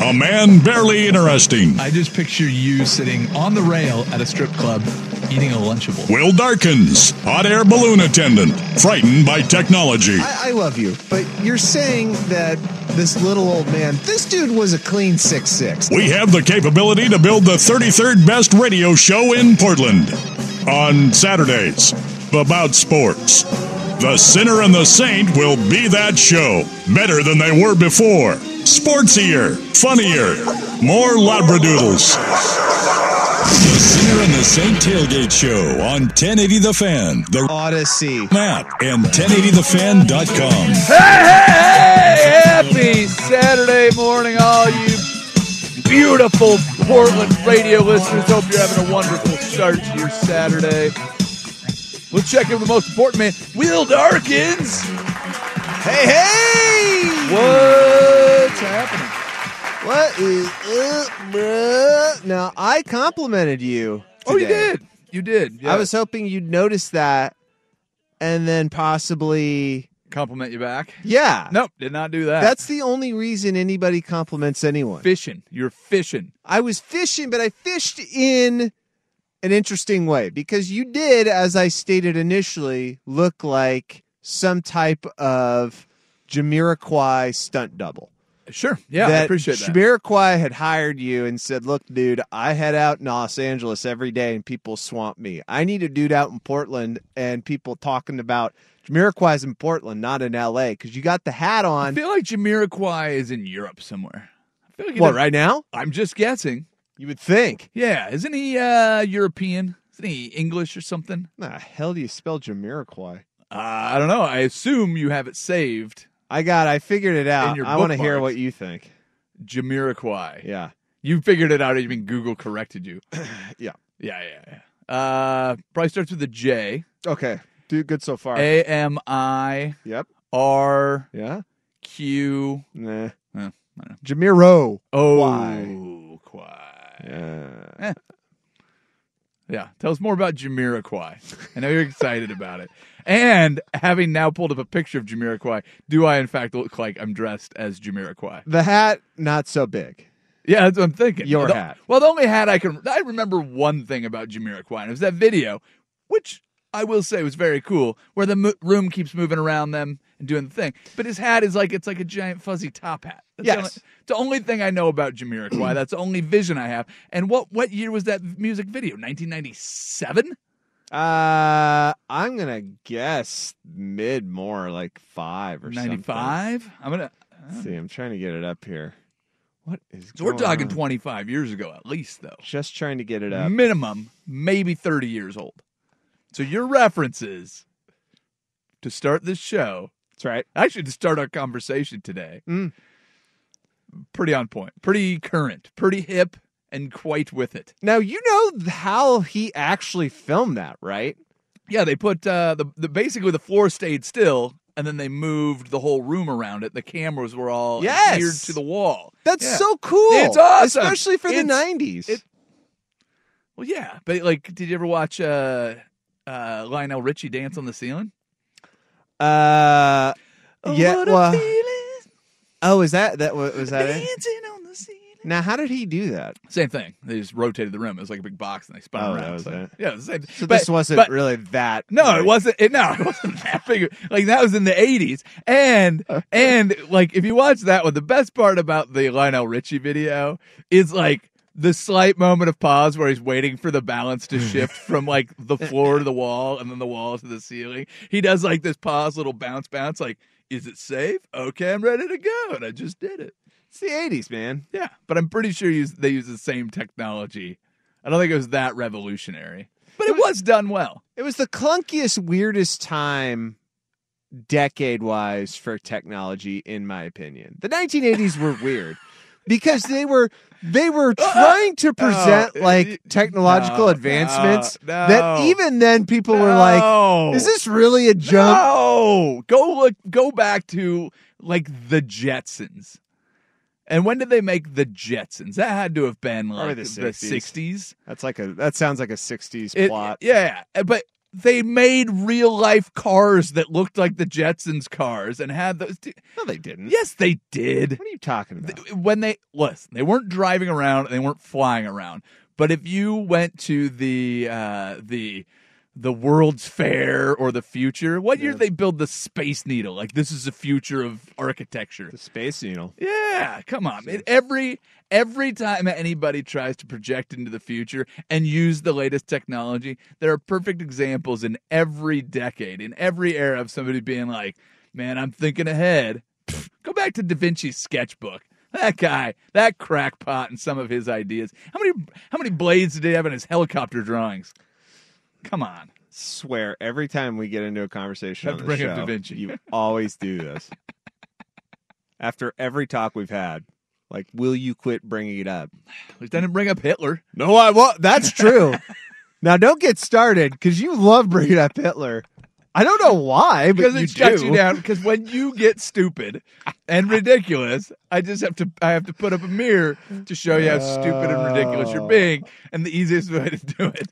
A man barely interesting. I just picture you sitting on the rail at a strip club eating a Lunchable. Will Darkins, hot air balloon attendant, frightened by technology. I, I love you, but you're saying that this little old man, this dude was a clean six six. We have the capability to build the 33rd best radio show in Portland on Saturdays about sports. The Sinner and the Saint will be that show, better than they were before. Sportsier, funnier, more Labradoodles. The Sinner and the Saint Tailgate Show on 1080 The Fan, the Audacy. map, and 1080thefan.com. Hey, hey, hey! Happy Saturday morning, all you beautiful Portland radio listeners. Hope you're having a wonderful start to your Saturday. Let's check in with the most important man, Will Darkins. Hey, hey! What's happening? What is up, bruh? Now, I complimented you. Oh, you today. did. You did. Yeah. I was hoping you'd notice that and then possibly. compliment you back. Yeah. Nope, did not do that. That's the only reason anybody compliments anyone. fishing. You're fishing. I was fishing, but I fished in an interesting way because you did, as I stated initially, look like some type of Jamiroquai stunt double. Sure. Yeah, I appreciate that. Jamiroquai had hired you and said, "Look, dude, I head out in Los Angeles every day, and people swamp me. I need a dude out in Portland, and people talking about Jamiroquai's in Portland, not in L.A. Because you got the hat on. I feel like Jamiroquai is in Europe somewhere. I feel like What right now? I'm just guessing. You would think. Yeah, isn't he uh European? Isn't he English or something? Nah, hell do you spell Jamiroquai? Uh, I don't know. I assume you have it saved. I got. I figured it out. your I want to hear bookmarks. what you think. Jamiroquai. Yeah. You figured it out. I mean, Google corrected you. Yeah. Yeah, yeah, yeah. Uh, probably starts with a J. Okay. Do good so far. A M I Yep. R Yeah. Q Nah. Eh, I don't know. Jamiro. O Quai. Quai. Yeah. Yeah, tell us more about Jamiroquai. I know you're excited about it. And having now pulled up a picture of Jamiroquai, do I in fact look like I'm dressed as Jamiroquai? The hat not so big. Yeah, that's what I'm thinking. Your The- hat. Well, the only hat I can I remember one thing about Jamiroquai, and it was that video, which I will say it was very cool, where the mo- room keeps moving around them and doing the thing. But his hat is like it's like a giant fuzzy top hat. That's the Yes. only, the only thing I know about Jamiroquai. That's the only vision I have. And what what year was that music video? 1997. Uh, I'm gonna guess mid more like five or something. 95. I'm gonna. Let's see, I'm trying to get it up here. What is? So we're talking on? 25 years ago at least, though. Just trying to get it up. minimum maybe 30 years old. So your references to start this show, That's right. actually to start our conversation today, Mm. pretty on point, pretty current, pretty hip, and quite with it. Now you know how he actually filmed that, right? Yeah, they put uh, the the basically the floor stayed still, and then they moved the whole room around it. The cameras were all Yes. adhered to the wall. That's Yeah. so cool. It's awesome. especially for the '90s. Well, yeah, but like, did you ever watch uh, uh, Lionel Richie dance on the ceiling? uh, Oh, yeah. what a Well, oh, is that that was, that it? on the ceiling. Now, how did he do that? Same thing. They just rotated the rim. It was like a big box, and they spun Oh, around. that was So, it. Yeah, was same. So But- this wasn't but- really that. No, like- it wasn't. It, no, it wasn't that big. Like that was in the '80s, and and like if you watch that one, the best part about the Lionel Richie video is like the slight moment of pause where he's waiting for the balance to hmm. shift from like the floor to the wall and then the wall to the ceiling. He does like this pause, little bounce, bounce. Like, is it safe? Okay, I'm ready to go, and I just did it. It's the '80s, man. Yeah, but I'm pretty sure use, they use the same technology. I don't think it was that revolutionary, but it was done well. It was the clunkiest, weirdest time decade wise for technology, in my opinion. The 1980s were weird because they were they were uh, uh, trying to present Oh, like technological no, advancements no, that even then people were like, "Is this really a jump?" No, go look. Go back to like the Jetsons. And when did they make the Jetsons? That had to have been like Probably the the 60s. sixties. That's like a that sounds like a 60s It- plot. Yeah, but they made real life cars that looked like the Jetsons cars and had those. No, they didn't. Yes, they did. What are you talking about? When they listen, they weren't driving around and they weren't flying around. But if you went to the uh, the the World's Fair or the future, what year did they build the Space Needle? Like this is the future of architecture. The Space Needle. Yeah, come on. man. every every time anybody tries to project into the future and use the latest technology, there are perfect examples in every decade, in every era of somebody being like, "Man, I'm thinking ahead." Pfft, Go back to Da Vinci's sketchbook. That guy, that crackpot, and some of his ideas. How many how many blades did he have in his helicopter drawings? Come on. Swear every time we get into a conversation Have on to the bring up show, Da Vinci. you always do this. After every talk we've had, like, will you quit bringing it up? At least I didn't bring up Hitler. No, I won't. That's true. now, don't get started because you love bringing up Hitler. I don't know why, but because you it shuts do. you down. Because when you get stupid and ridiculous, I just have to I have to put up a mirror to show you how stupid and ridiculous you're being. And the easiest way to do it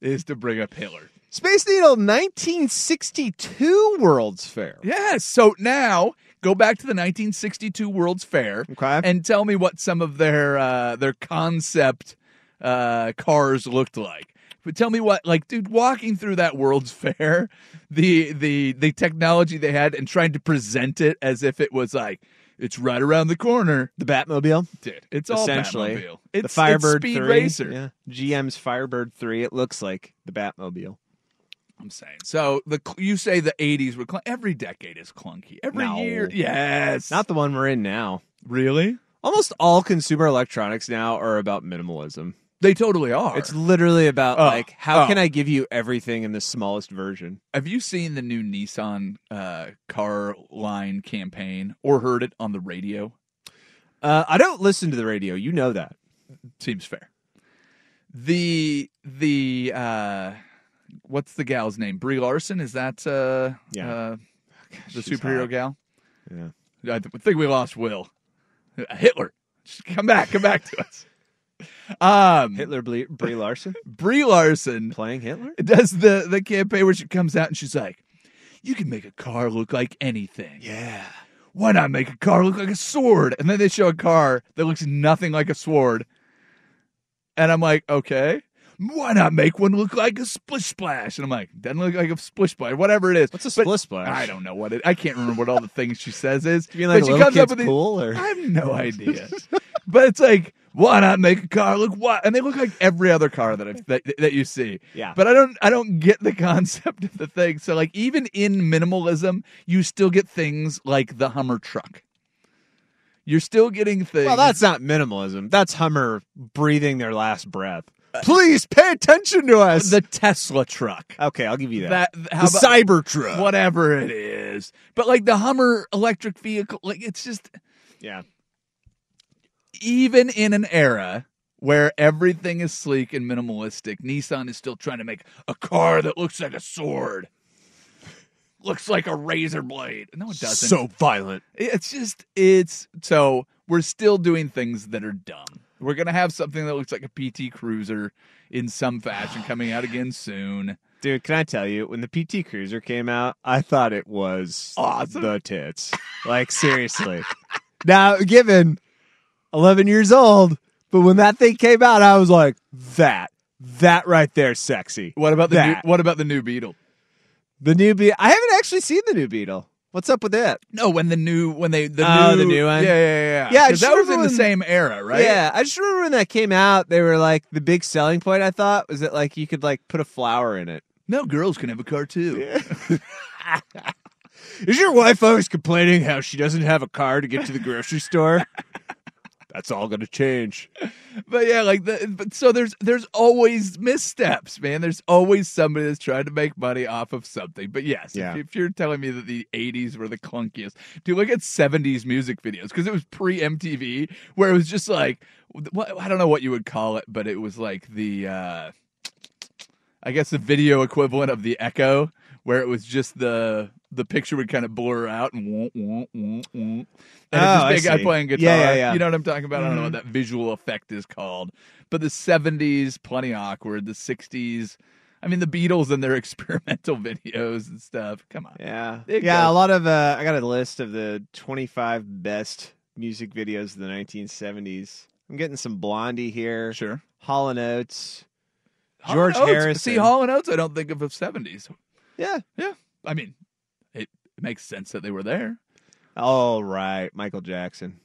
is to bring up Hitler. Space Needle 1962 World's Fair. Yes. So now go back to the 1962 World's Fair Okay. and tell me what some of their uh, their concept uh, cars looked like. But tell me what, like, dude, walking through that World's Fair, the the the technology they had and trying to present it as if it was like it's right around the corner, The Batmobile, dude. It's all essentially. Batmobile. the Firebird it's Speed 3. Racer. Yeah. GM's Firebird 3. It looks like the Batmobile. I'm saying. So the you say the 80s were cl- every decade is clunky. Every No. year, yes. Not the one we're in now. really. Almost all consumer electronics now are about minimalism. They totally are. It's literally about Oh, like how oh. can I give you everything in the smallest version? Have you seen the new Nissan uh, car line campaign or heard it on the radio? Uh, I don't listen to the radio. You know that. Seems fair. The the uh, what's the gal's name? Brie Larson is that uh, Yeah. uh, the superhero hot. gal? Yeah. I th- think we lost Will. Hitler, Just come back, come back to us. Um, Hitler Brie, Brie Larson Brie Larson playing Hitler. does the the campaign where she comes out and she's like, "You can make a car look like anything." Yeah. why not make a car look like a sword? And then they show a car that looks nothing like a sword. And I'm like, okay. Why not make one look like a splish splash? And I'm like, doesn't look like a splish splash, whatever it is. What's a But splish splash? I don't know what it. I can't remember what all the things she says is. You mean like but she little comes up kid's with these- pool or I have no idea. But it's like, why not make a car look what? And they look like every other car that I've, that that you see. Yeah. But I don't I don't get the concept of the thing. So like even in minimalism, you still get things like the Hummer truck. You're still getting things. Well, that's not minimalism. That's Hummer breathing their last breath. Uh, Please pay attention to us. the Tesla truck. okay, I'll give you that. That the how about, cyber truck. whatever it is. But like the Hummer electric vehicle, like it's just Yeah. Even in an era where everything is sleek and minimalistic, Nissan is still trying to make a car that looks like a sword. Looks like a razor blade. No, it doesn't. So violent. it's just it's so we're still doing things that are dumb. We're gonna have something that looks like a PT Cruiser in some fashion coming out again soon. Dude, can I tell you, when the PT Cruiser came out, I thought it was Awesome. the tits. Like, seriously. now, given 11 years old, but when that thing came out, I was like, that, that right there, sexy. What about the That. new, what about the new Beetle? The new Beetle. I haven't actually seen the new Beetle. What's up with that? No, when the new when they the Oh, new the new one? Yeah, yeah, yeah. Yeah, I 'Cause just that was in remember the when- same era, right? Yeah, I just remember when that came out, they were like the big selling point. I thought was that like you could like put a flower in it. No, girls can have a car too. Is your wife always complaining how she doesn't have a car to get to the grocery store? That's all going to change. But yeah, like the but so there's there's always missteps, man. There's always somebody that's trying to make money off of something. But yes, Yeah. if, if you're telling me that the 80s were the clunkiest, dude, look at 70s music videos because it was pre MTV where it was just like what I don't know what you would call it, but it was like the uh I guess the video equivalent of the Echo, where it was just the the picture would kind of blur out and won't won't won't won't. And Oh, it's I just a guy playing guitar. Yeah, yeah, yeah. You know what I'm talking about? I don't know what Mhm. that visual effect is called. But the 70s, plenty awkward. The 60s, I mean, the Beatles and their experimental videos and stuff. Come on. Yeah, It yeah. goes- A lot of uh, I got a list of the 25 best music videos of the 1970s. I'm getting some Blondie here. Sure. Hall Oates. Hall George Oates- Harrison. See, Hall Oates, I don't think of the 70s. Yeah. Yeah. I mean, it, it makes sense that they were there. All right, Michael Jackson.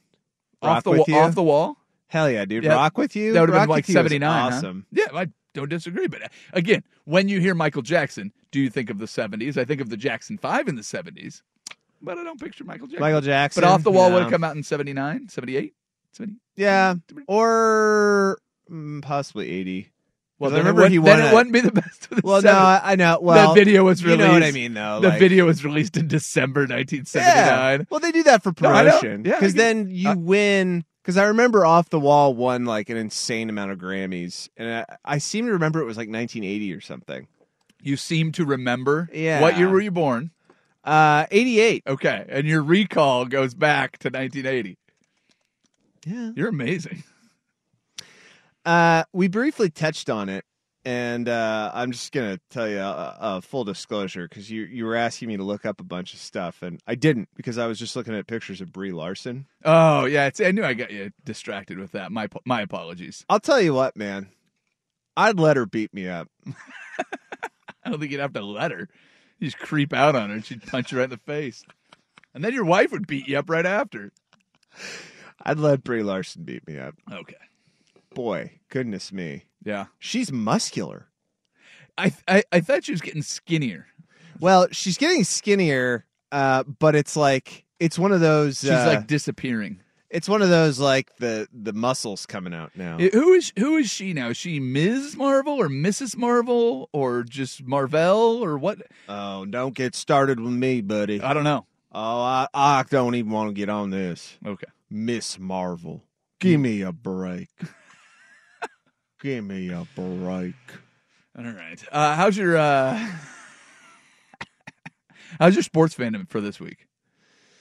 off the with wa- you. off the wall. Hell yeah, dude. Yeah. Rock with you. That would have been like You was 79. huh? Awesome. Yeah, I don't disagree. But uh, again, when you hear Michael Jackson, do you think of the 70s? I think of the Jackson 5 in the 70s, but I don't picture Michael Jackson. Michael Jackson. but Off the Wall no. would have come out in 79, 78, 70. Yeah, or mm, possibly 80. Well, I remember he then won it wouldn't be the best of the Well, no, I, know. Well, that video was released. you know what I mean, though. The like- video was released in December 1979. Yeah. Well, they do that for No, promotion Yeah, because then you uh, win. Because I remember Off the Wall won like an insane amount of Grammys, and I, I seem to remember it was like 1980 or something. You seem to remember. Yeah. What year were you born? Uh, 88. Okay, and your recall goes back to 1980. Yeah. You're amazing. Uh, we briefly touched on it, and uh, I'm just gonna tell you a, a full disclosure because you you were asking me to look up a bunch of stuff, and I didn't because I was just looking at pictures of Brie Larson. Oh yeah, it's, I knew I got you distracted with that. My my apologies. I'll tell you what, man, I'd let her beat me up. I don't think you'd have to let her. You just creep out on her and she'd punch you right in the face. And then your wife would beat you up right after. I'd let Brie Larson beat me up. Okay. Boy, goodness me, Yeah. she's muscular. I I, I thought she was getting skinnier. Well, she's getting skinnier, uh, but it's like it's one of those. She's uh, like disappearing. it's one of those like the the muscles coming out now. I- Who is who is she now? Is she Ms. Marvel or Mrs. Marvel or just Marvel or what? oh, don't get started with me, buddy. I don't know. Oh, I, I don't even want to get on this. Okay. Miss Marvel. Give me a break. Give me a break. All right. Uh, how's your uh, how's your sports fandom for this week?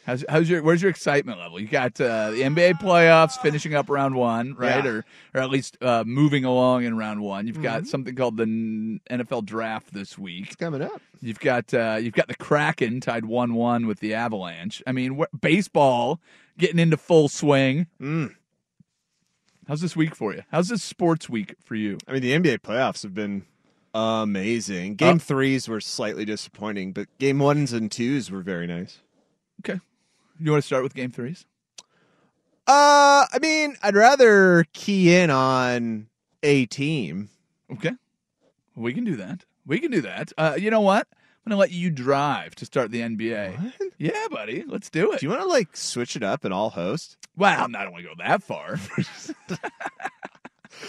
How's how's your where's your excitement level? You got uh, the NBA playoffs finishing up round one, right? Yeah. Or or at least uh, moving along in round one. You've Mm-hmm. got something called the NFL draft this week. It's coming up. You've got uh, you've got the Kraken tied one one with the Avalanche. I mean, wh- baseball getting into full swing. Mm. How's this week for you? How's this sports week for you? I mean, the NBA playoffs have been amazing. Game Uh, threes were slightly disappointing, but game ones and twos were very nice. Okay, you want to start with game threes? Uh, I mean, I'd rather key in on a team. Okay. We can do that. We can do that. Uh, you know what? I'm to let you drive to start the NBA. Yeah, buddy. Let's do it. Do you want to like switch it up and all host? well, I don't want to go that far.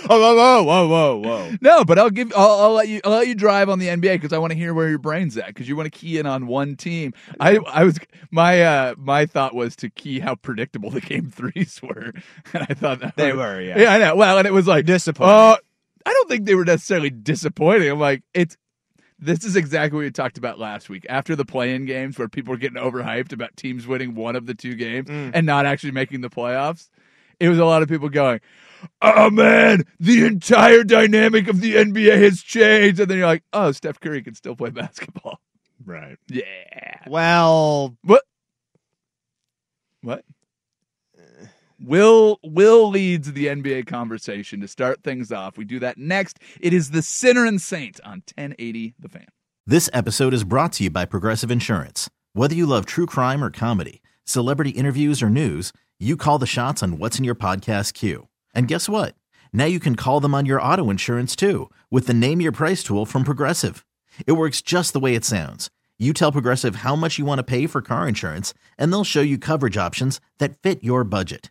Oh, whoa, whoa, whoa, whoa, whoa! no, but I'll give. I'll, I'll let you. I'll let you drive on the NBA because I want to hear where your brain's at. Because you want to key in on one team. I, I was my uh my thought was to key how predictable the game threes were, and I thought that They was- were, yeah. yeah, I know. Well, and it was like Disappointing. Uh, I don't think they were necessarily disappointing. I'm like, it's this is exactly what we talked about last week after the play-in games where people were getting overhyped about teams winning one of the two games mm. and not actually making the playoffs. It was a lot of people going, "Oh man, the entire dynamic of the NBA has changed," and then you're like, "Oh, Steph Curry can still play basketball." Right. Yeah. Well, What? What? Will Will leads the NBA conversation to start things off. We do that next. It is the Sinner and Saint on 1080 The Fan. This episode is brought to you by Progressive Insurance. Whether you love true crime or comedy, celebrity interviews or news, you call the shots on what's in your podcast queue. And guess what? Now you can call them on your auto insurance too with the Name Your Price tool from Progressive. It works just the way it sounds. You tell Progressive how much you want to pay for car insurance, and they'll show you coverage options that fit your budget.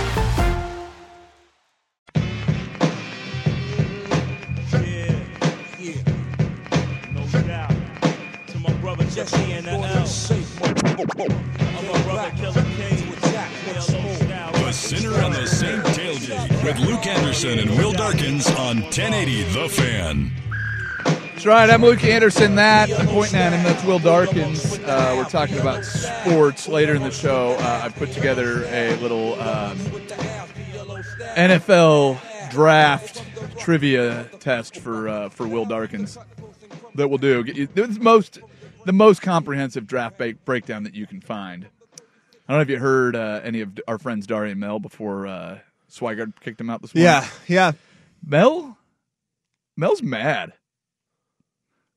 The Sinner and the Saint Tailgate with Luke Anderson and Will Darkins on 1080 The Fan. That's right. I'm Luke Anderson. That I'm pointing at him. That's Will Darkins. Uh, we're talking about sports later in the show. Uh, I put together a little um, NFL draft trivia test for uh, for Will Darkins that we'll do. It's most the most comprehensive draft ba- breakdown that you can find. I don't know if you heard uh, any of our friends Dari and Mel before uh, Swigert kicked him out this morning. Yeah, yeah. Mel, Mel's mad.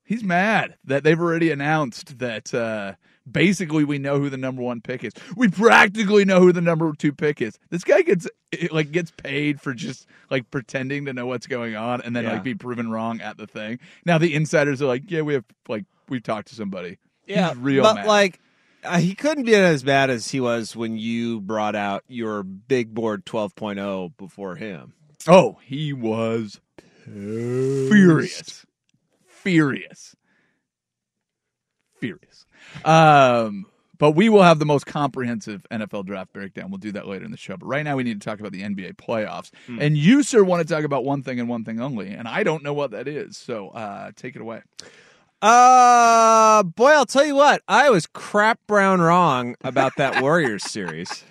He's mad that they've already announced that uh, basically we know who the number one pick is. We practically know who the number two pick is. This guy gets like gets paid for just like pretending to know what's going on and then Yeah. like be proven wrong at the thing. Now the insiders are like, yeah, we have like we've talked to somebody. Yeah, He's real but mad. like uh, he couldn't be as bad as he was when you brought out your big board 12.0 before him. oh, he was furious, furious, furious. Um, but we will have the most comprehensive NFL draft breakdown. We'll do that later in the show. But right now, we need to talk about the NBA playoffs. And you, sir, want to talk about one thing and one thing only, and I don't know what that is. So uh, take it away. Uh, boy, I'll tell you what, I was crap brown wrong about that Warriors series.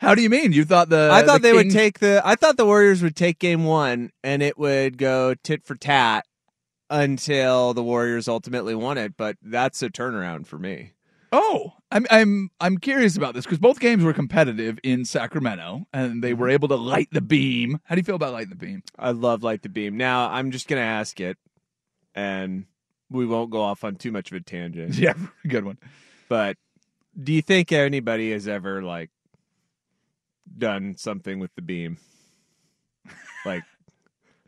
How do you mean? You thought the I thought the they would take the. I thought the Warriors would take game one, and it would go tit for tat until the Warriors ultimately won it. But that's a turnaround for me. Oh, I'm I'm I'm curious about this because both games were competitive in Sacramento, and they were able to light the beam. How do you feel about light the beam? I love light the beam. Now I'm just gonna ask it, and we won't go off on too much of a tangent. Yeah, good one. But do you think anybody has ever like done something with the beam? Like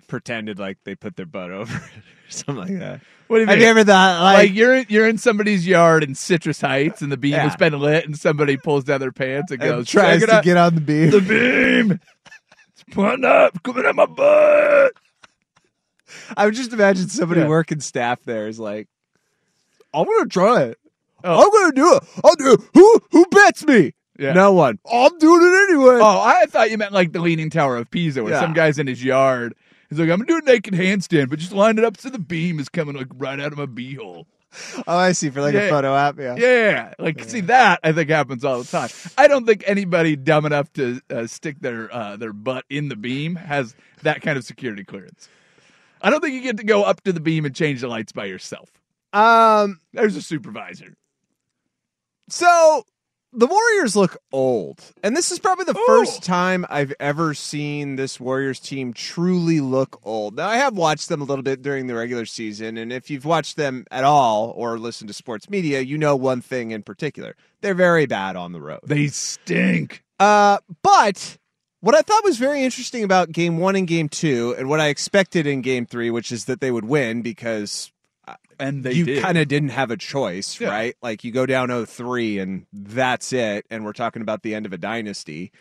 pretended like they put their butt over it or something like that. What do you Have mean? you ever thought like, like, you're in, you're in somebody's yard in Citrus Heights, and the beam Yeah. has been lit, and somebody pulls down their pants and And goes, tries to out. get on the beam. the beam. It's pointing up, coming at my butt." I would just imagine somebody Yeah. working staff there is like, I'm gonna try it. Oh. I'm gonna do it. I'll do it. Who who bets me? Yeah. No one. I'm doing it anyway. Oh, I thought you meant like the Leaning Tower of Pisa, where Yeah. some guy's in his yard. He's like, "I'm gonna do a naked handstand, but just line it up so the beam is coming like right out of my beehole." Oh, I see. For like Yeah. a photo app. Yeah. Yeah, like see that I think happens all the time. I don't think anybody dumb enough to uh, stick their uh, their butt in the beam has that kind of security clearance. I don't think you get to go up to the beam and change the lights by yourself. Um. There's a supervisor. So the Warriors look old. And this is probably the Oh. first time I've ever seen this Warriors team truly look old. Now, I have watched them a little bit during the regular season. And if you've watched them at all or listened to sports media, you know one thing in particular they're very bad on the road. They stink. Uh, but what I thought was very interesting about game one and game two, and what I expected in game three, which is that they would win because And they you did. kind of didn't have a choice, Yeah. right? Like you go down 0-3 and that's it, and we're talking about the end of a dynasty.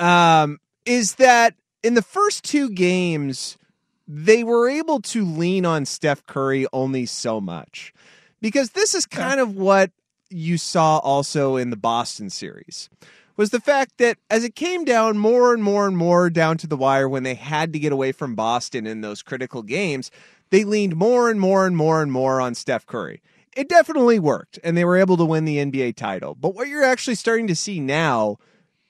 um, is that in the first two games, they were able to lean on Steph Curry only so much. Because this is kind of what you saw also in the Boston series was the fact that as it came down more and more and more down to the wire when they had to get away from Boston in those critical games, they leaned more and more and more and more on Steph Curry. It definitely worked, and they were able to win the NBA title. But what you're actually starting to see now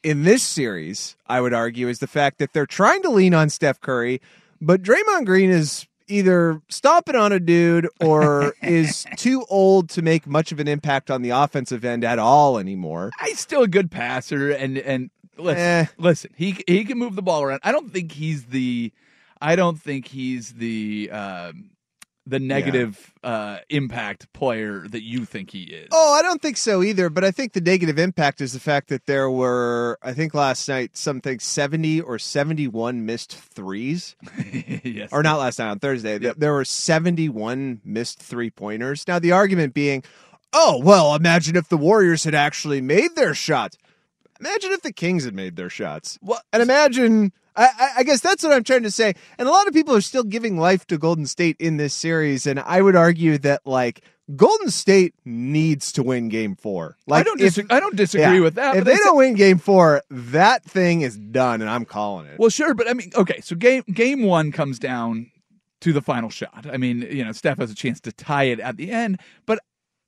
in this series, I would argue, is the fact that they're trying to lean on Steph Curry, but Draymond Green is either stomping on a dude or is too old to make much of an impact on the offensive end at all anymore. He's still a good passer, and and listen, Eh. listen, he he can move the ball around. I don't think he's the, I don't think he's the. Um, the negative uh, impact player that you think he is. Oh, I don't think so either. But I think the negative impact is the fact that there were, I think last night, something 70 or 71 missed threes. yes. Or not last night, on Thursday. Yep. There were 71 missed three pointers. Now, the argument being, oh, well, imagine if the Warriors had actually made their shots. Imagine if the Kings had made their shots. What? And imagine, I, I, I guess that's what I'm trying to say. And a lot of people are still giving life to Golden State in this series. And I would argue that, like, Golden State needs to win game four. Like, I don't if- dis- I don't disagree yeah, with that. If they don't win game four, that thing is done, and I'm calling it. Well, sure, but I mean, okay, so game game one comes down to the final shot. I mean, you know, Steph has a chance to tie it at the end, but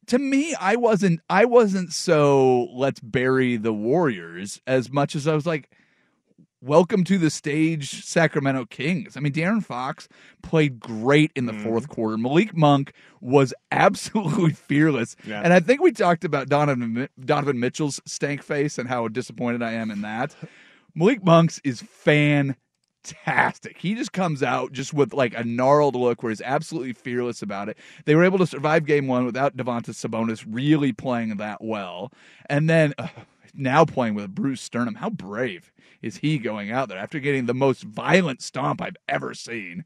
to me, I wasn't I wasn't so let's bury the Warriors as much as I was like, welcome to the stage, Sacramento Kings. I mean, De'Aaron Fox played great in the Mm-hmm. fourth quarter. Malik Monk was absolutely fearless, Yeah. and I think we talked about Donovan Donovan Mitchell's stank face and how disappointed I am in that. Malik Monk's is fantastic. He just comes out just with like a gnarled look where he's absolutely fearless about it. They were able to survive game one without Domantas Sabonis really playing that well. And then uh, now playing with Bruce Sternum. How brave is he going out there after getting the most violent stomp I've ever seen?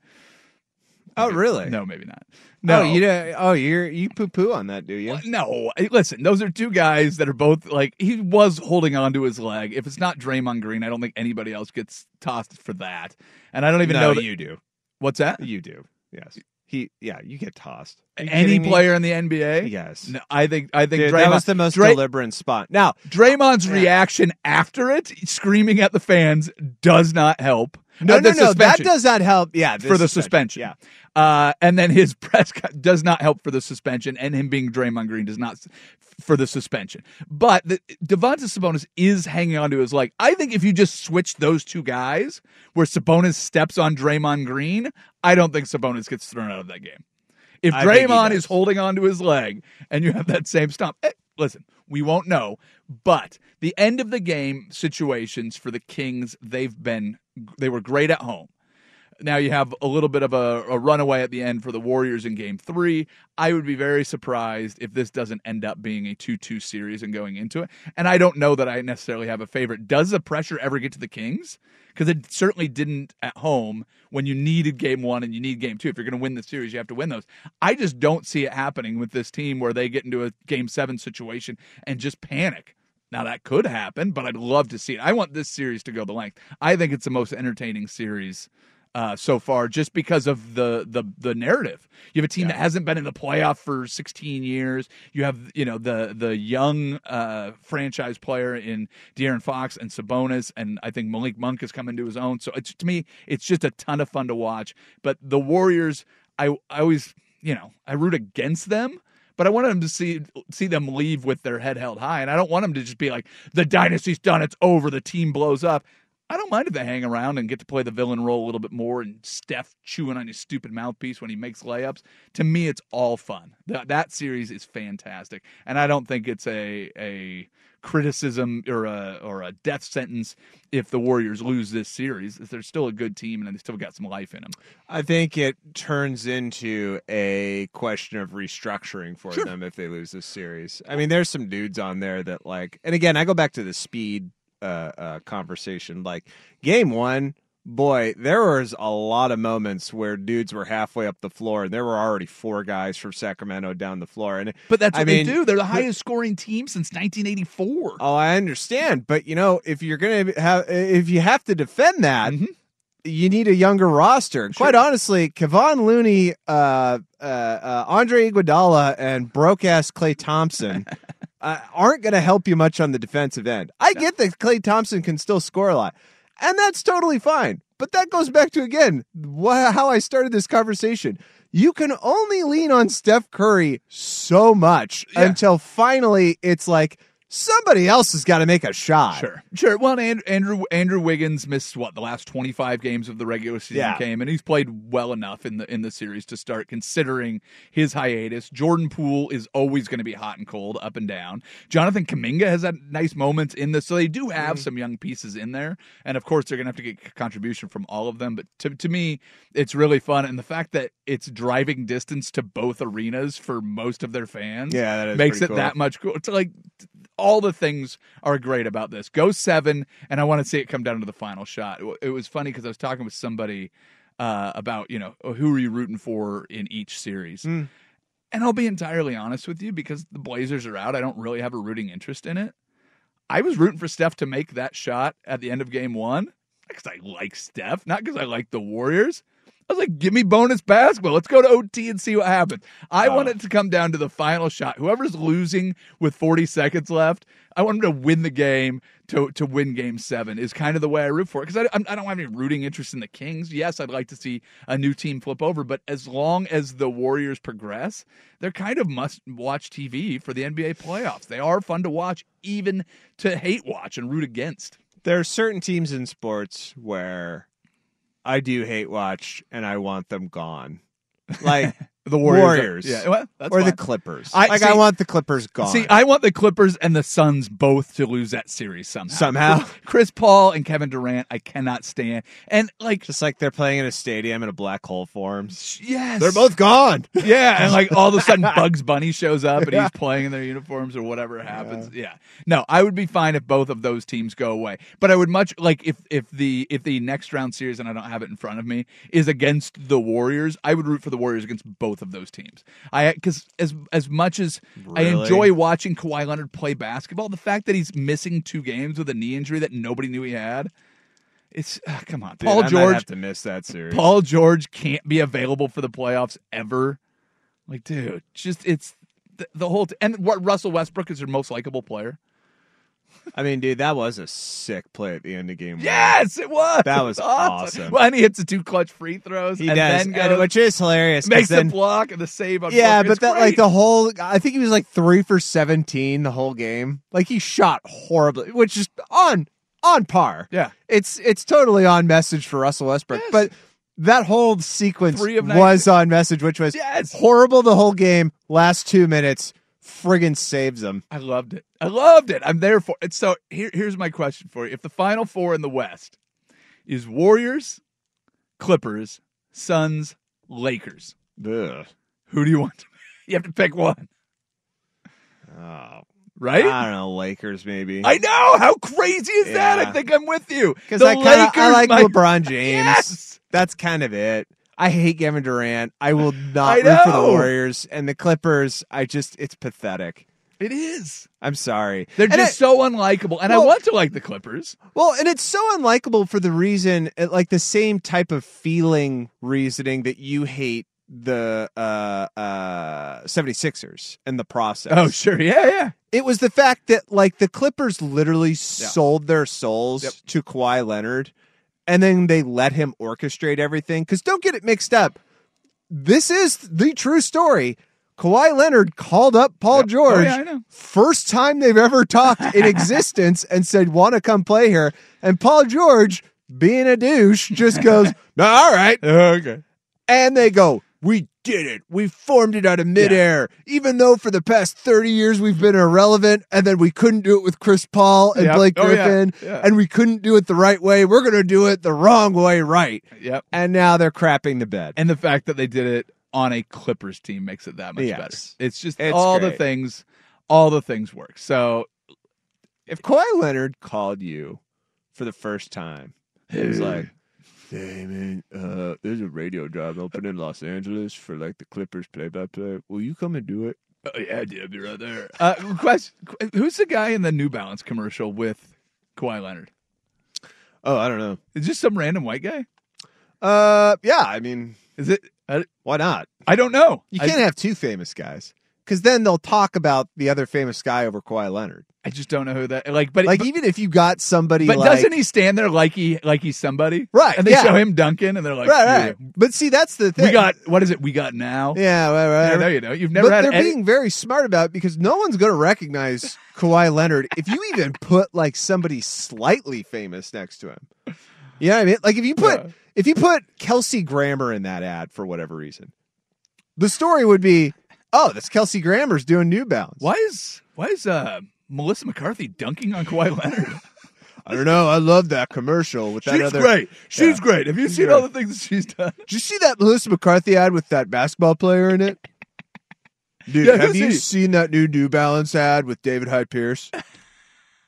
oh, really? No, maybe not. No, No, you don't, oh, you're you poo poo on that, do you? Well, No, listen, those are two guys that are both like he was holding on to his leg. If it's not Draymond Green, I don't think anybody else gets tossed for that. And I don't even no, know that, you do. what's that. You do. Yes. He. Yeah. You get tossed. You Any player in the NBA? Yes. No, I think I think Dude, Draymond, that was the most Dray- deliberate spot. Now, Draymond's reaction after it, screaming at the fans, does not help. No, no, no, that does not help. Yeah, for the suspension. Yeah. Uh, and then his press does not help for the suspension, and him being Draymond Green does not for the suspension. But the, Domantas Sabonis is hanging on to his leg. I think if you just switch those two guys, where Sabonis steps on Draymond Green, I don't think Sabonis gets thrown out of that game. If Draymond is holding on to his leg and you have that same stomp, eh, listen, we won't know. But the end of the game situations for the Kings, they've been they were great at home. Now you have a little bit of a, a runaway at the end for the Warriors in game three. I would be very surprised if this doesn't end up being a 2 2 series and going into it. And I don't know that I necessarily have a favorite. Does the pressure ever get to the Kings? Because it certainly didn't at home when you needed game one and you need game two. If you're going to win the series, you have to win those. I just don't see it happening with this team where they get into a game seven situation and just panic. Now that could happen, but I'd love to see it. I want this series to go the length. I think it's the most entertaining series uh, so far, just because of the the the narrative. You have a team that hasn't been in the playoff for 16 years. You have you know the the young uh, franchise player in De'Aaron Fox and Sabonis, and I think Malik Monk has come into his own. So it's to me, it's just a ton of fun to watch. But the Warriors, I I always you know I root against them but I want them to see see them leave with their head held high, and I don't want them to just be like the dynasty's done, it's over, the team blows up. I don't mind if they hang around and get to play the villain role a little bit more, and Steph chewing on his stupid mouthpiece when he makes layups. To me, it's all fun. That that series is fantastic, and I don't think it's a a criticism or a or a death sentence if the Warriors lose this series. They're still a good team, and they still got some life in them. I think it turns into a question of restructuring for them if they lose this series. I mean, there's some dudes on there that like, and again, I go back to the speed uh, uh, conversation. Like game one boy, there was a lot of moments where dudes were halfway up the floor, and there were already four guys from Sacramento down the floor. And But that's I what mean, they do. They're the highest scoring team since 1984. Oh, I understand, but you know, if you're gonna have, if you have to defend that, Mm-hmm. You need a younger roster. Quite honestly, Kevon Looney, uh, uh, uh, Andre Iguodala, and broke ass Klay Thompson. Uh, aren't going to help you much on the defensive end. I get that Klay Thompson can still score a lot, and that's totally fine. But that goes back to again wha- how I started this conversation. You can only lean on Steph Curry so much Yeah. until finally it's like somebody else has got to make a shot. Sure, sure. Well, and Andrew Andrew Wiggins missed what the last twenty five games of the regular season Yeah. came, and he's played well enough in the in the series to start considering his hiatus. Jordan Poole is always going to be hot and cold, up and down. Jonathan Kuminga has had nice moments in this, so they do have mm. some young pieces in there, and of course they're going to have to get contribution from all of them. But to to me, it's really fun, and the fact that it's driving distance to both arenas for most of their fans, Yeah, makes it cool. that much cool. It's like all the things are great about this. Go seven, and I want to see it come down to the final shot. It- It was funny because I was talking with somebody uh, about you know who are you rooting for in each series, Hmm. and I'll be entirely honest with you because the Blazers are out. I don't really have a rooting interest in it. I was rooting for Steph to make that shot at the end of Game One because I like Steph, not because I like the Warriors. I was like, give me bonus basketball. Let's go to OT and see what happens. I want it to come down to the final shot. Whoever's losing with 40 seconds left, I want them to win the game to, to win game seven, is kind of the way I root for it. Because I, I don't have any rooting interest in the Kings. Yes, I'd like to see a new team flip over, but as long as the Warriors progress, they're kind of must watch TV for the NBA playoffs. They are fun to watch, even to hate watch and root against. There are certain teams in sports where I do hate watch and I want them gone. Like The Warriors. Warriors. Yeah, well, that's or the. Clippers. I- like see- I want the Clippers gone. See, I want the Clippers and the Suns both to lose that series somehow. Somehow? Chris Paul and Kevin Durant, I cannot stand. And like, just like they're playing in a stadium and a black hole forms. yes, They're both gone. Yeah, and like all of a sudden Bugs Bunny shows up and he's playing in their uniforms or whatever happens. Yeah. No, I would be fine if both of those teams go away. But I would much like if if the if the next round series and I don't have it in front of me is against the Warriors, I would root for the Warriors against both of those teams. I cuz as as much as I enjoy watching Kawhi Leonard play basketball, the fact that he's missing two games with a knee injury that nobody knew he had it's ah, come on. Dude, Paul I George have to miss that series. Paul George can't be available for the playoffs ever. Like, dude, just it's the, the whole t- and what Russell Westbrook is their most likable player. I mean, dude, that was a sick play at the end of game one. Yes, it was. That was It awesome. Well, and he hits the two clutch free throws. He and does, then and- which is hilarious. makes then, the block and the save on. Yeah, but that like the whole I think he was like three for seventeen the whole game. Like he shot horribly, which is on on par. Yeah. It's it's totally on message for Russell Westbrook. But that whole sequence was on message, which was Yes. horrible the whole game. Last two minutes, friggin' saves them. I loved it. I loved it. I'm there for it. So here, here's my question for you: If the final four in the West is Warriors, Clippers, Suns, Lakers, Ugh. who do you want? You have to pick one, Oh, right? I don't know, Lakers maybe. I know. How crazy is that? I think I'm with you. Because I, kinda, I like might- LeBron James. Yes. That's kind of it. I hate Kevin Durant. I will not I root for the. Warriors and the Clippers. I just it's pathetic. It is. I'm sorry. They're And just it- so unlikable, and I want to like the Clippers. well, and it's so unlikable for the reason, uh, like the same type of feeling reasoning that you hate the uh uh 76ers and the process. Oh, sure, yeah, yeah. It was the fact that like the Clippers literally sold their souls Yep. to Kawhi Leonard and then they let him orchestrate everything. Because don't get it mixed up. This is the true story. Kawhi Leonard called up Paul Yep. Oh, George yeah, first time they've ever talked in existence and said, Want to come play here? And Paul George, being a douche, just goes, All right. Okay. And they go, We did it. We formed it out of midair. Even though for the past 30 years we've been irrelevant, and then we couldn't do it with Chris Paul and Yep. Blake Oh, yeah. Griffin, Yeah. and we couldn't do it the right way. We're going to do it the wrong way right. Yep. And now they're crapping the bed. And the fact that they did it on a Clippers team makes it that much Yes. better. It's just It's all the things, all the things work. So if Kawhi Leonard called you for the first time, it was like, Hey man, uh, there's a radio job open in Los Angeles for like the Clippers play-by-play. Will you come and do it? Oh yeah, dude, I'll be right there. Uh, question: Who's the guy in the New Balance commercial with Kawhi Leonard? Oh, I don't know. Is this some random white guy? Uh, yeah. I mean, Is it? I, why not? I don't know. You can't have two famous guys because then they'll talk about the other famous guy over Kawhi Leonard. I, just don't know who that. Like, but Like but, even if you got somebody, but like, doesn't he stand there like he like he's somebody? Right, And they yeah. show him Duncan, and they're like, right, yeah, right. But see, that's the thing. We got what is it? We got now. yeah, right, right. Yeah, no, you know, you've never but they're any- being very smart about it because no one's going to recognize Kawhi Leonard if you even put like somebody slightly famous next to him. You know what I mean? Like if you put if you put Kelsey Grammer in that ad for whatever reason, the story would be, oh, that's Kelsey Grammer's doing New Balance. Why is why is uh, Melissa McCarthy dunking on Kawhi Leonard? I don't know. I love that commercial with that she's other. great. She's Yeah. great. Have you She's seen great. all the things that she's done? Did you see that Melissa McCarthy ad with that basketball player in it? Dude, Yeah, have you seen that new New Balance ad with David Hyde Pierce?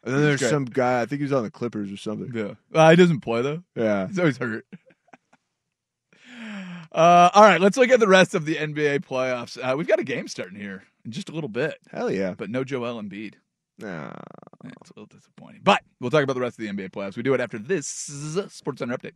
And then there's some guy, I think he was on the Clippers or something. Yeah, uh, he doesn't play though. Yeah. He's always hurt. Uh, all right, let's look at the rest of the NBA playoffs. Uh, we've got a game starting here in just a little bit, Hell yeah. but no Joel Embiid. Nah. Yeah, it's a little disappointing. But we'll talk about the rest of the NBA playoffs. We do it after this Sports Center update.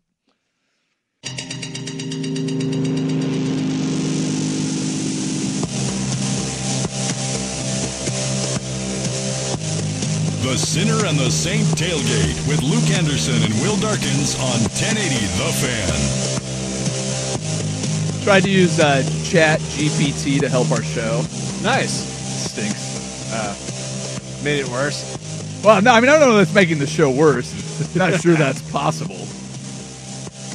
The Sinner and the Saint tailgate with Luke Anderson and Will Darkins on 1080 The Fan. Tried to use uh, Chat GPT to help our show. Nice. Stinks. Made it worse. Well, no, I mean I don't know if that's making the show worse. Not sure that's possible.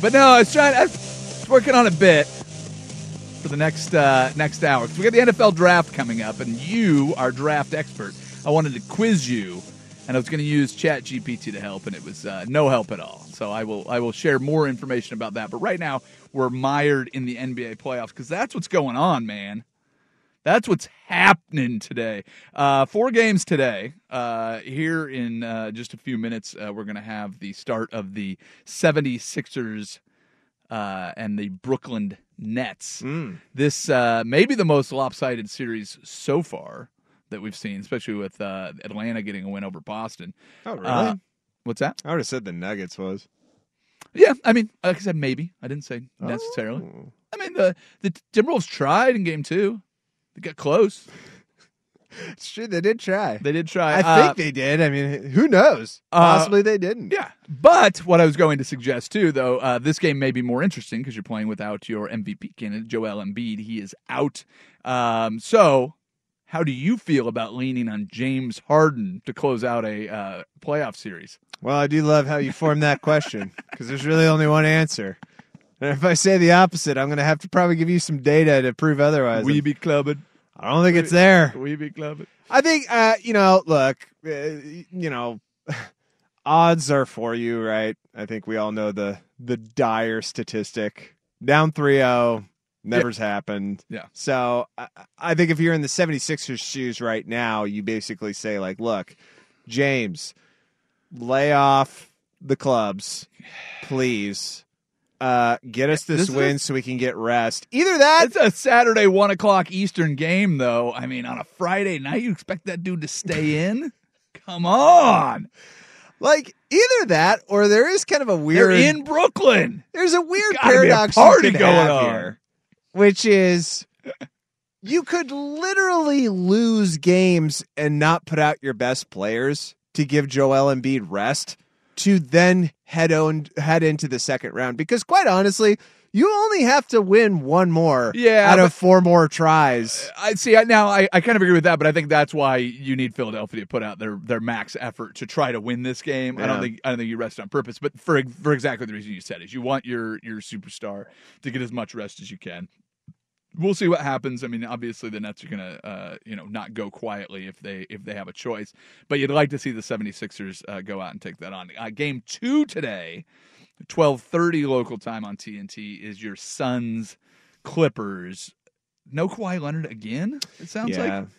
But no, I was trying. I was working on a bit for the next uh, next hour 'Cause we got the NFL draft coming up, and you are draft expert. I wanted to quiz you, and I was going to use Chat GPT to help, and it was uh, no help at all. So I will I will share more information about that. But right now we're mired in the NBA playoffs because that's what's going on, man. That's what's happening today. Uh, four games today. Uh, here in uh, just a few minutes, uh, we're going to have the start of the 76ers uh, and the Brooklyn Nets. This uh, may be the most lopsided series so far that we've seen, especially with uh, Atlanta getting a win over Boston. Oh, really? What's that? I would have said the Nuggets was. Yeah, I mean, like I said, maybe. I didn't say necessarily. Oh. I mean, the, the Timberwolves tried in game two. They got close. It's true. They did try. They did try. I Uh, think they did. I mean, who knows? uh, Possibly they didn't. Yeah, but what I was going to suggest too, though, uh, this game may be more interesting because you're playing without your MVP candidate, Joel Embiid. He is out. Um, so, how do you feel about leaning on James Harden to close out a uh, playoff series? Well, I do love how you formed that question because there's really only one answer. And if I say the opposite, I'm going to have to probably give you some data to prove otherwise. We be clubbing. I don't think it's there. We be clubbing. I think, uh, you know, look, uh, you know, odds are for you, right? I think we all know the the dire statistic. Down 3-0, never's happened. Yeah. So I, I think if you're in the 76ers shoes right now, you basically say like, look, James, lay off the clubs, please. Uh, get us this, This is- win so we can get rest. Either that It's a Saturday one o'clock Eastern game, though. I mean, on a Friday night, you expect that dude to stay in? Come on, Like either that, or there is kind of a they're weird. in Brooklyn. there's a weird Gotta be a paradox party going on. here, which is you could literally lose games and not put out your best players to give Joel Embiid rest to then head on head into the second round. Because quite honestly, you only have to win one more Yeah, out of four more tries. I see. I- Now, I, I kind of agree with that, but I think that's why you need Philadelphia to put out their, their max effort to try to win this game. I don't think I don't think you rest on purpose, but for for exactly the reason you said is you want your your superstar to get as much rest as you can. We'll see what happens. I mean, obviously the Nets are going to uh, you know not go quietly if they if they have a choice, but you'd like to see the 76ers uh, go out and take that on. Uh, game 2 today, 12:30 local time on TNT is your Suns Clippers. No Kawhi Leonard again? It sounds yeah. like it's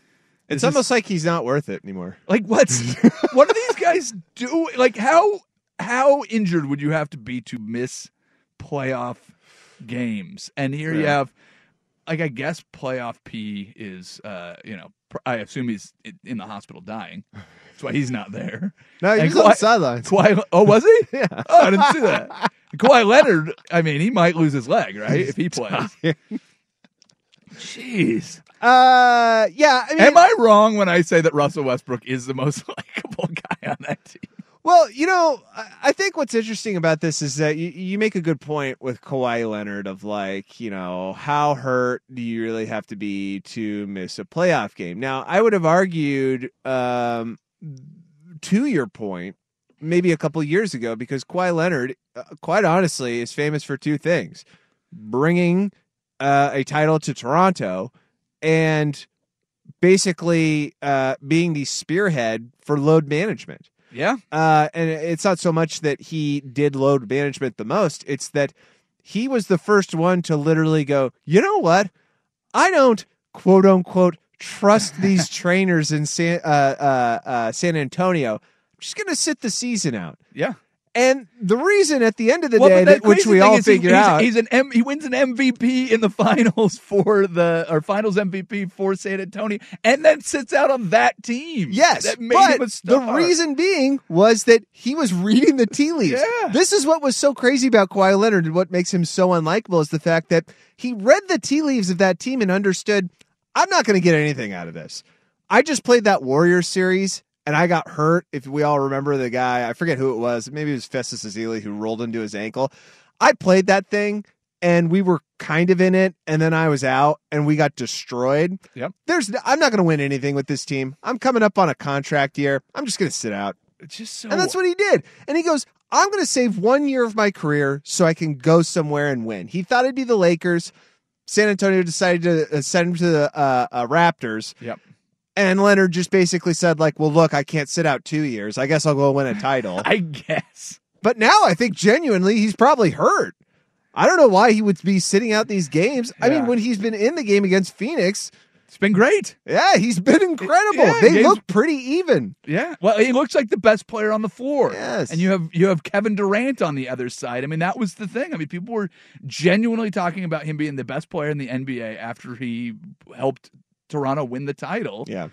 This is- almost like he's not worth it anymore. like what's what are these guys do? Like how how injured would you have to be to miss playoff games, and here you have, like, I guess playoff P is, uh, you know, I assume he's in the hospital dying. That's why he's not there. No, he's was on the Kawhi- sidelines. Kawhi, oh, was he? Yeah. Oh, I didn't see that. Kawhi Leonard, I mean, he might lose his leg, right? If he plays. Jeez. Uh, yeah. I mean, Am I wrong when I say that Russell Westbrook is the most likable guy on that team? Well, you know, I- think what's interesting about this is that you, you make a good point with Kawhi Leonard of like, you know, how hurt do you really have to be to miss a playoff game? Now, I would have argued, um, to your point, maybe a couple years ago, because Kawhi Leonard, uh, quite honestly, is famous for two things: bringing uh, a title to Toronto and basically uh, being the spearhead for load management. Yeah. Uh, and it's not so much that he did load management the most, it's that he was the first one to literally go, you know what? I don't quote unquote trust these trainers in San, uh, uh, uh, San Antonio. I'm just going to sit the season out. Yeah. And the reason at the end of the Well, day, that, which we all figure he's, out, he's an M, he wins an MVP in the finals for the or finals MVP for San Antonio, and then sits out on that team. Yes, that made but him a the reason being was that he was reading the tea leaves. Yeah. This is what was so crazy about Kawhi Leonard and what makes him so unlikable is the fact that he read the tea leaves of that team and understood, I'm not going to get anything out of this. I just played that Warriors series and I got hurt. If we all remember the guy, I forget who it was. Maybe it was Festus Ezeli who rolled into his ankle. I played that thing and we were kind of in it and then I was out and we got destroyed. Yep. There's I'm not going to win anything with this team. I'm coming up on a contract year. I'm just going to sit out. It's just so And that's what he did. And he goes, I'm going to save one year of my career so I can go somewhere and win. He thought it'd be the Lakers. San Antonio decided to uh, send him to the uh, uh, Raptors. Yep. And Leonard just basically said, like, well, look, I can't sit out two years. I guess I'll go win a title. I guess. but now I think genuinely he's probably hurt. I don't know why he would be sitting out these games. I mean, when he's been in the game against Phoenix, It's been great. yeah, he's been incredible. Yeah, they look pretty even. Yeah. Well, he looks like the best player on the floor. Yes. And you have you have Kevin Durant on the other side. I mean, that was the thing. I mean, people were genuinely talking about him being the best player in the NBA after he helped Toronto win the title. Yeah.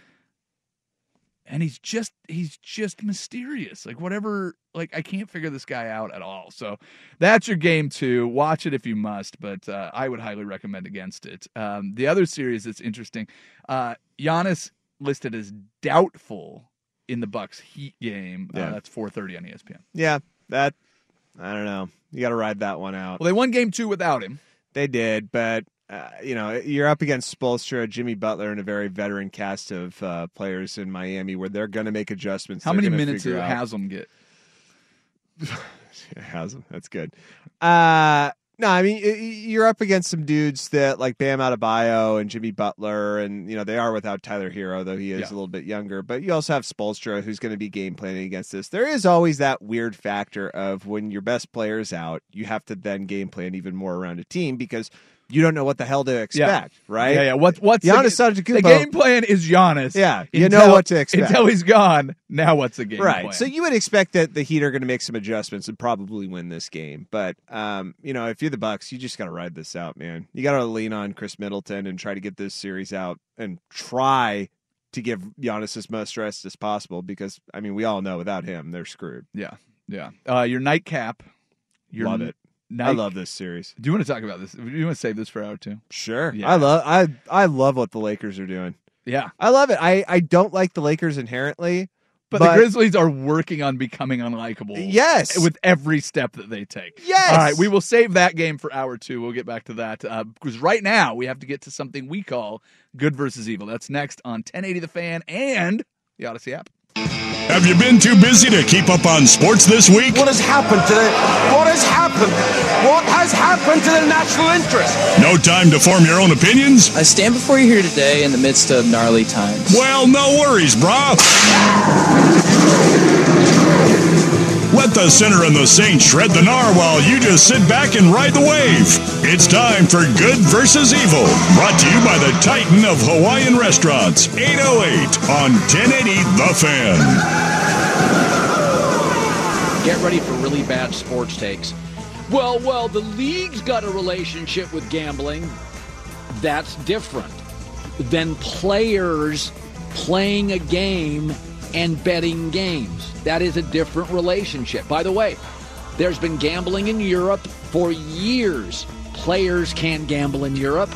And he's just he's just mysterious. Like whatever like I can't figure this guy out at all. So that's your game two. Watch it if you must, but uh, I would highly recommend against it. Um, the other series that's interesting, uh, Giannis listed as doubtful in the Bucks Heat game. Uh, that's 4:30 on ESPN. Yeah, that, I don't know. You got to ride that one out. Well, they won game two without him. They did, but uh, you know you're up against Spoelstra, Jimmy Butler, and a very veteran cast of uh, players in Miami where they're going to make adjustments. How many minutes did out- Haslem get? Haslem, that's good. Uh, no, I mean you're up against some dudes that like Bam Adebayo and Jimmy Butler, and you know they are without Tyler Herro, though he is Yeah. a little bit younger. But you also have Spoelstra, who's going to be game planning against this. There is always that weird factor of when your best player is out, you have to then game plan even more around a team because you don't know what the hell to expect, right? Yeah, yeah. What, what's Giannis the, Antetokounmpo- the game plan is Giannis. Yeah, you until- know what to expect. until he's gone. Now what's the game right. plan? So you would expect that the Heat are going to make some adjustments and probably win this game. But um, you know, if you're the Bucks, you just got to ride this out, man. You got to lean on Khris Middleton and try to get this series out and try to give Giannis as much rest as possible because I mean, we all know without him, they're screwed. yeah, yeah. Uh, your nightcap. Your love it. I love this series. Do you want to talk about this? Do you want to save this for hour two? Sure. Yeah. I love I I love what the Lakers are doing. Yeah. I love it. I I don't like the Lakers inherently, But, the Grizzlies are working on becoming unlikable. Yes. With every step that they take. Yes. All right. We will save that game for hour two. We'll get back to that. Uh, because right now we have to get to something we call good versus evil. That's next on 1080 The Fan and the Audacy app. Have you been too busy to keep up on sports this week? What has happened to the what has happened? What has happened to the national interest? No time to form your own opinions? I stand before you here today in the midst of gnarly times. Well, no worries, brah. Let the sinner and the saint shred the gnar while you just sit back and ride the wave. It's time for Good versus Evil, brought to you by the Titan of Hawaiian Restaurants, 808 on 1080 The Fan. Get ready for really bad sports takes. Well, well, the league's got a relationship with gambling. That's different than players playing a game and betting games. That is a different relationship. By the way, there's been gambling in Europe for years. Players can't gamble in Europe.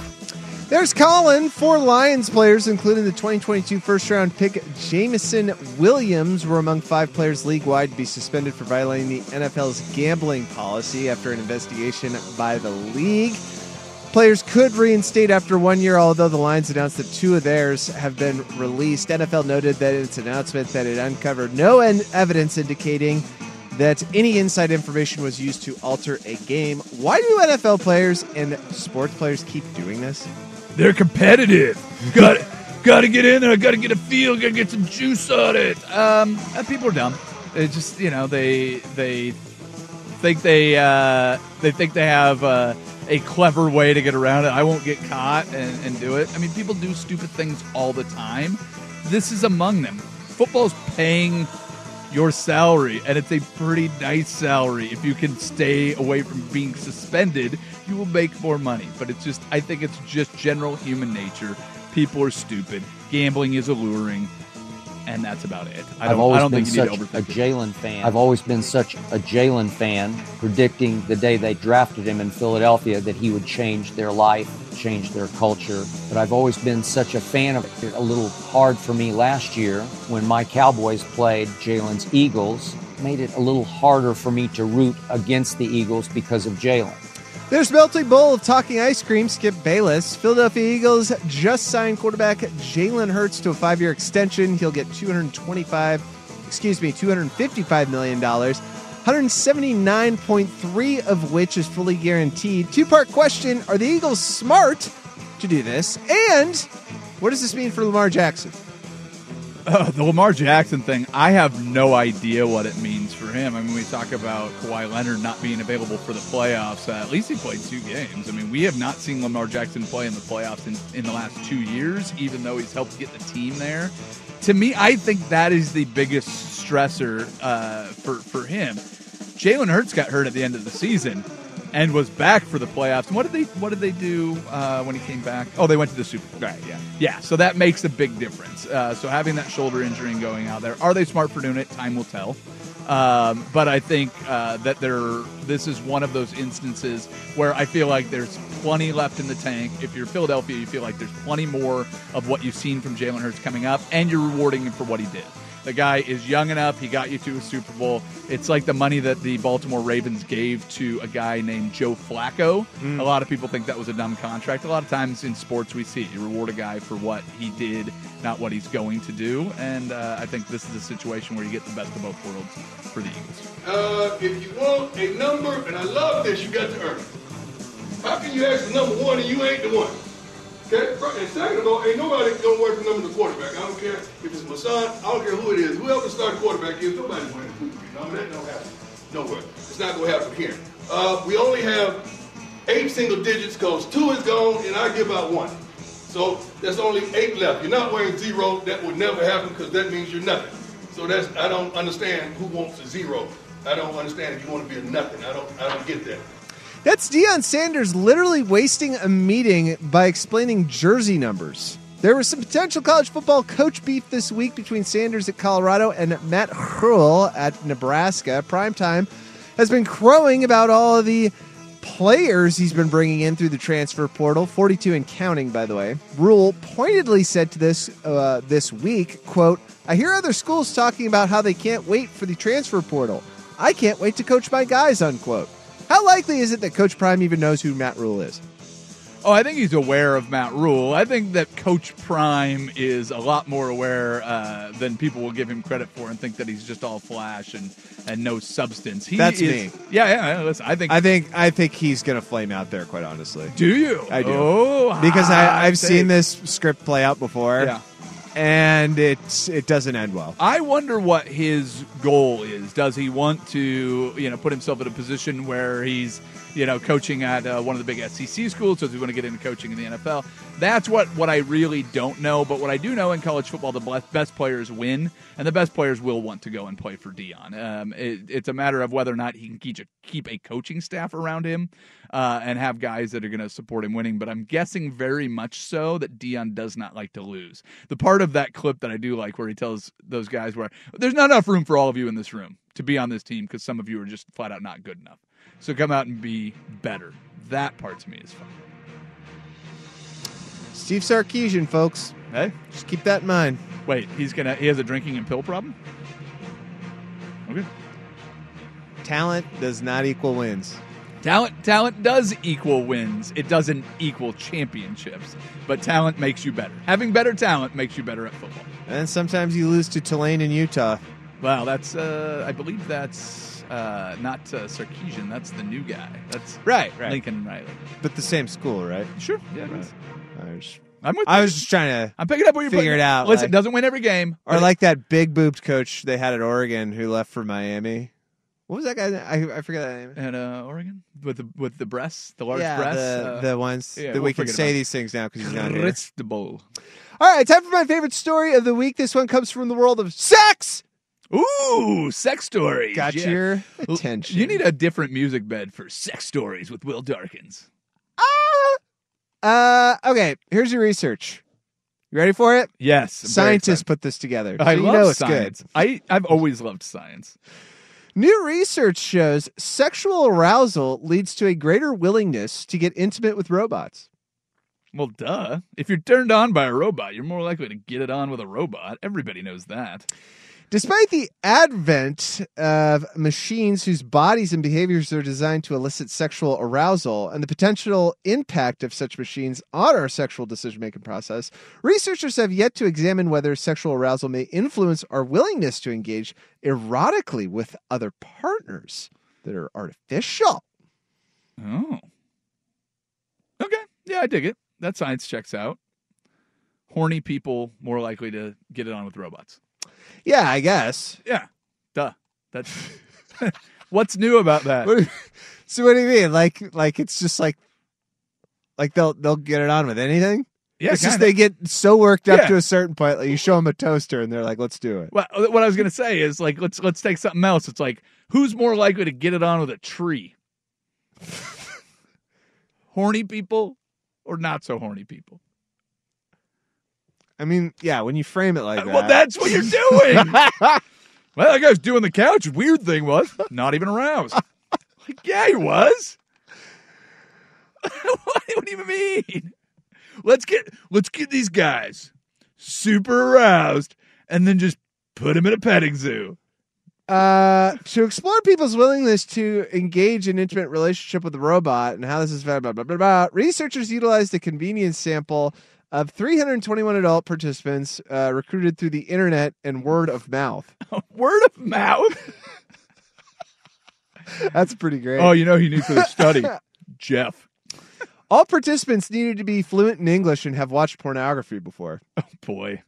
There's Colin. Four Lions players, including the 2022 first round pick Jameson Williams, were among five players league wide to be suspended for violating the NFL's gambling policy after an investigation by the league. Players could reinstate after one year, although the Lions announced that two of theirs have been released. NFL noted that in its announcement that it uncovered no evidence indicating that any inside information was used to alter a game. Why do NFL players and sports players keep doing this? They're competitive. got got to get in there. Got to get a feel. Got to get some juice on it. Um, uh, people are dumb. They just you know they they think they uh, they think they have uh, a clever way to get around it. I won't get caught and, and do it. I mean, people do stupid things all the time. This is among them. Football's paying your salary, and it's a pretty nice salary. If you can stay away from being suspended, you will make more money. But it's just, I think it's just general human nature. People are stupid. Gambling is alluring, and that's about it. I have don't, always I don't been think you need such to a. Jalen fan. I've always been such a Jalen fan, predicting the day they drafted him in Philadelphia that he would change their life, change their culture. But I've always been such a fan of it. A little hard for me last year when my Cowboys played Jalen's Eagles. Made it a little harder for me to root against the Eagles because of Jalen. There's Melting Bowl of Talking Ice Cream, Skip Bayless. Philadelphia Eagles just signed quarterback Jalen Hurts to a five year extension. He'll get 225, excuse me, $255 million, 179.3 of which is fully guaranteed. Two part question Are the Eagles smart to do this? And what does this mean for Lamar Jackson? Uh, the Lamar Jackson thing, I have no idea what it means for him. I mean, we talk about Kawhi Leonard not being available for the playoffs. Uh, at least he played two games. I mean, we have not seen Lamar Jackson play in the playoffs in, in the last two years, even though he's helped get the team there. To me, I think that is the biggest stressor uh, for, for him. Jalen Hurts got hurt at the end of the season and was back for the playoffs. And what did they what did they do uh, when he came back? Oh, they went to the Super Bowl. Right, yeah, yeah. So that makes a big difference. Uh, so having that shoulder injury and going out there, are they smart for doing it? Time will tell. Um, but I think uh, that there, this is one of those instances where I feel like there's plenty left in the tank. If you're Philadelphia, you feel like there's plenty more of what you've seen from Jalen Hurts coming up, and you're rewarding him for what he did. The guy is young enough. He got you to a Super Bowl. It's like the money that the Baltimore Ravens gave to a guy named Joe Flacco. Mm. A lot of people think that was a dumb contract. A lot of times in sports, we see you reward a guy for what he did, not what he's going to do. And uh, I think this is a situation where you get the best of both worlds for the Eagles. Uh, if you want a number, and I love this, you got to earn it. How can you ask for number one and you ain't the one? And second of all, ain't nobody gonna work for number of the quarterback. I don't care if it's my son, I don't care who it is. Whoever the starting quarterback is, nobody's winning the Super Bowl. No, that don't happen. Nowhere. It's not gonna happen here. Uh, we only have eight single digits because two is gone and I give out one. So there's only eight left. You're not wearing zero. That would never happen because that means you're nothing. So that's I don't understand who wants a zero. I don't understand if you want to be a nothing. I don't I don't get that. That's Deion Sanders literally wasting a meeting by explaining jersey numbers. There was some potential college football coach beef this week between Sanders at Colorado and Matt Rhule at Nebraska. Primetime has been crowing about all of the players he's been bringing in through the transfer portal, 42 and counting, by the way. Rhule pointedly said to this uh, this week, "quote I hear other schools talking about how they can't wait for the transfer portal. I can't wait to coach my guys." Unquote. How likely is it that Coach Prime even knows who Matt Rhule is? Oh, I think he's aware of Matt Rhule. I think that Coach Prime is a lot more aware uh, than people will give him credit for, and think that he's just all flash and, and no substance. He That's is, me. Yeah, yeah. Listen, I think. I think I think he's going to flame out there. Quite honestly, do you? I do. Oh, because I, I've seen this script play out before. Yeah. And it's it doesn't end well. I wonder what his goal is. Does he want to, you know, put himself in a position where he's you know, coaching at uh, one of the big SEC schools. So, does he want to get into coaching in the NFL? That's what what I really don't know. But what I do know in college football, the best- best players win, and the best players will want to go and play for Deion. Um, it, it's a matter of whether or not he can keep a, keep a coaching staff around him uh, and have guys that are going to support him winning. But I'm guessing very much so that Deion does not like to lose. The part of that clip that I do like, where he tells those guys, "Where there's not enough room for all of you in this room to be on this team because some of you are just flat out not good enough. So come out and be better." That part to me is fun. Steve Sarkisian, folks. Hey, just keep that in mind. Wait, he's gonna he has a drinking and pill problem. Okay. Talent does not equal wins. Talent talent does equal wins. It doesn't equal championships. But talent makes you better. Having better talent makes you better at football. And sometimes you lose to Tulane in Utah. Wow, that's uh I believe that's uh not uh, Sarkisian, that's the new guy. That's Right, right. Lincoln Riley. But the same school, right? Sure. Yeah, it is. I was, I'm with I you. was just trying to I'm picking up what you're figure putting- it out. Listen, like- doesn't win every game. Or like that big booped coach they had at Oregon who left for Miami. What was that guy? I, I forget that name. at uh, Oregon with the with the breasts, the large yeah, breasts, the, uh, the ones yeah, that we'll we can forget say about these things now because he's not here. Cristobal. All right, time for my favorite story of the week. This one comes from the world of sex. Ooh, sex stories. Got Yeah. your attention. You need a different music bed for sex stories with Will Darkins. Uh, okay, here's your research. You ready for it? Yes, Scientists put this together. I so you love know it's science. good. I I've always loved science. New research shows sexual arousal leads to a greater willingness to get intimate with robots. Well, duh. If you're turned on by a robot, you're more likely to get it on with a robot. Everybody knows that. Despite the advent of machines whose bodies and behaviors are designed to elicit sexual arousal and the potential impact of such machines on our sexual decision making process, researchers have yet to examine whether sexual arousal may influence our willingness to engage erotically with other partners that are artificial. Oh. Okay. Yeah, I dig it. That science checks out. Horny people more likely to get it on with robots. Yeah, I guess. Yeah. Duh. That's what's new about that. What do you- so what do you mean? Like like it's just like like they'll they'll get it on with anything? Yeah, it's just kinda. they get so worked up Yeah. to a certain point. Like you show them a toaster and they're like, "Let's do it." Well, uh, what I was gonna say is like let's let's take something else. It's like who's more likely to get it on with a tree? horny people or not so horny people? I mean, yeah, when you frame it like that. Well, that's what you're doing. well, that guy's doing the couch. Weird thing was not even aroused. like, yeah, he was. what, what do you mean? Let's get let's get these guys super aroused and then just put them in a petting zoo. Uh, to explore people's willingness to engage in intimate relationship with a robot and how this is blah, blah, blah, blah, blah, researchers utilized a convenience sample of 321 adult participants uh, recruited through the internet and word of mouth. Word of mouth. That's pretty great. Oh, you know who you need for the study, Jeff. All participants needed to be fluent in English and have watched pornography before. Oh boy.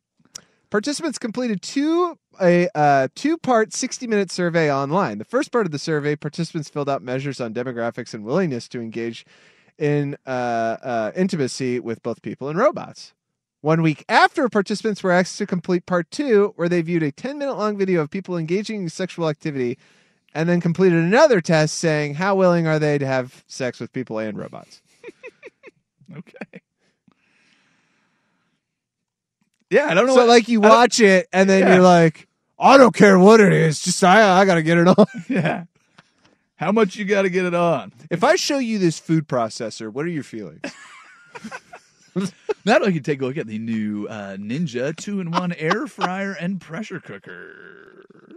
Participants completed two a uh, two part 60 minute survey online. The first part of the survey, participants filled out measures on demographics and willingness to engage in uh, uh, intimacy with both people and robots. One week after, participants were asked to complete part two, where they viewed a 10 minute long video of people engaging in sexual activity and then completed another test saying how willing are they to have sex with people and robots. Okay. Yeah, I don't know. So, what- like, you watch it and then Yeah. you're like, I don't care what it is, just I, I got to get it on. Yeah. How much you got to get it on? If I show you this food processor, what are your feelings? Now you can take a look at the new uh, Ninja two-in-one air fryer and pressure cooker.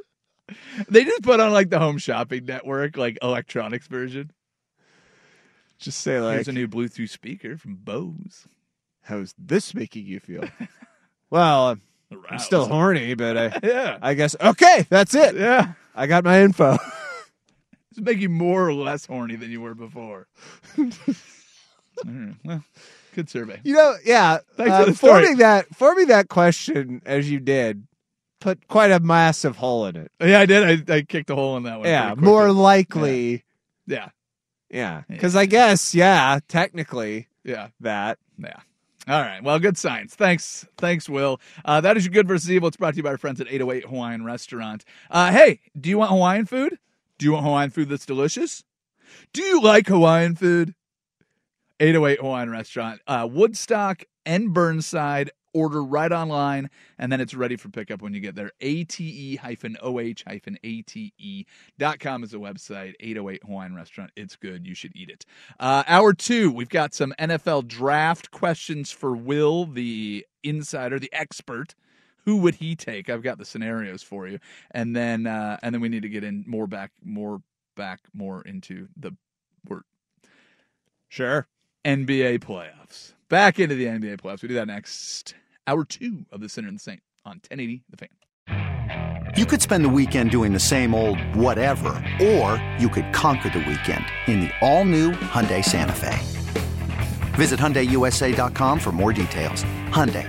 They just put on like the Home Shopping Network, like electronics version. Just say like, Here's a new Bluetooth speaker from Bose. how's this making you feel? well, I'm- I'm still horny, but I, Yeah. I guess okay, that's it. Yeah. I got my info. Make you more or less horny than you were before? Well, good survey. You know, yeah. Thanks uh, for the story. forming that forming that question as you did put quite a massive hole in it. Yeah, I did. I, I kicked a hole in that one. yeah, more likely Yeah. Yeah, because I guess yeah, technically Yeah. that. Yeah. All right. Well, good science. Thanks. Thanks, Will. Uh, that is your good versus evil. It's brought to you by our friends at 808 Hawaiian Restaurant. Uh, hey, do you want Hawaiian food? Do you want Hawaiian food that's delicious? Do you like Hawaiian food? 808 Hawaiian Restaurant, uh, Woodstock and Burnside. Order right online, and then it's ready for pickup when you get there. ate-oh-ate.com is the website. 808 Hawaiian Restaurant. It's good. You should eat it. Uh, hour two, we've got some NFL draft questions for Will, the insider, the expert. Who would he take? I've got the scenarios for you, and then uh, and then we need to get in more back, more back, more into the word Sure. NBA playoffs. Back into the NBA playoffs. We do that next. Hour two of the Sinner and the Saint on 1080 The Fan. You could spend the weekend doing the same old whatever, or you could conquer the weekend in the all-new Hyundai Santa Fe. Visit HyundaiUSA.com for more details. Hyundai,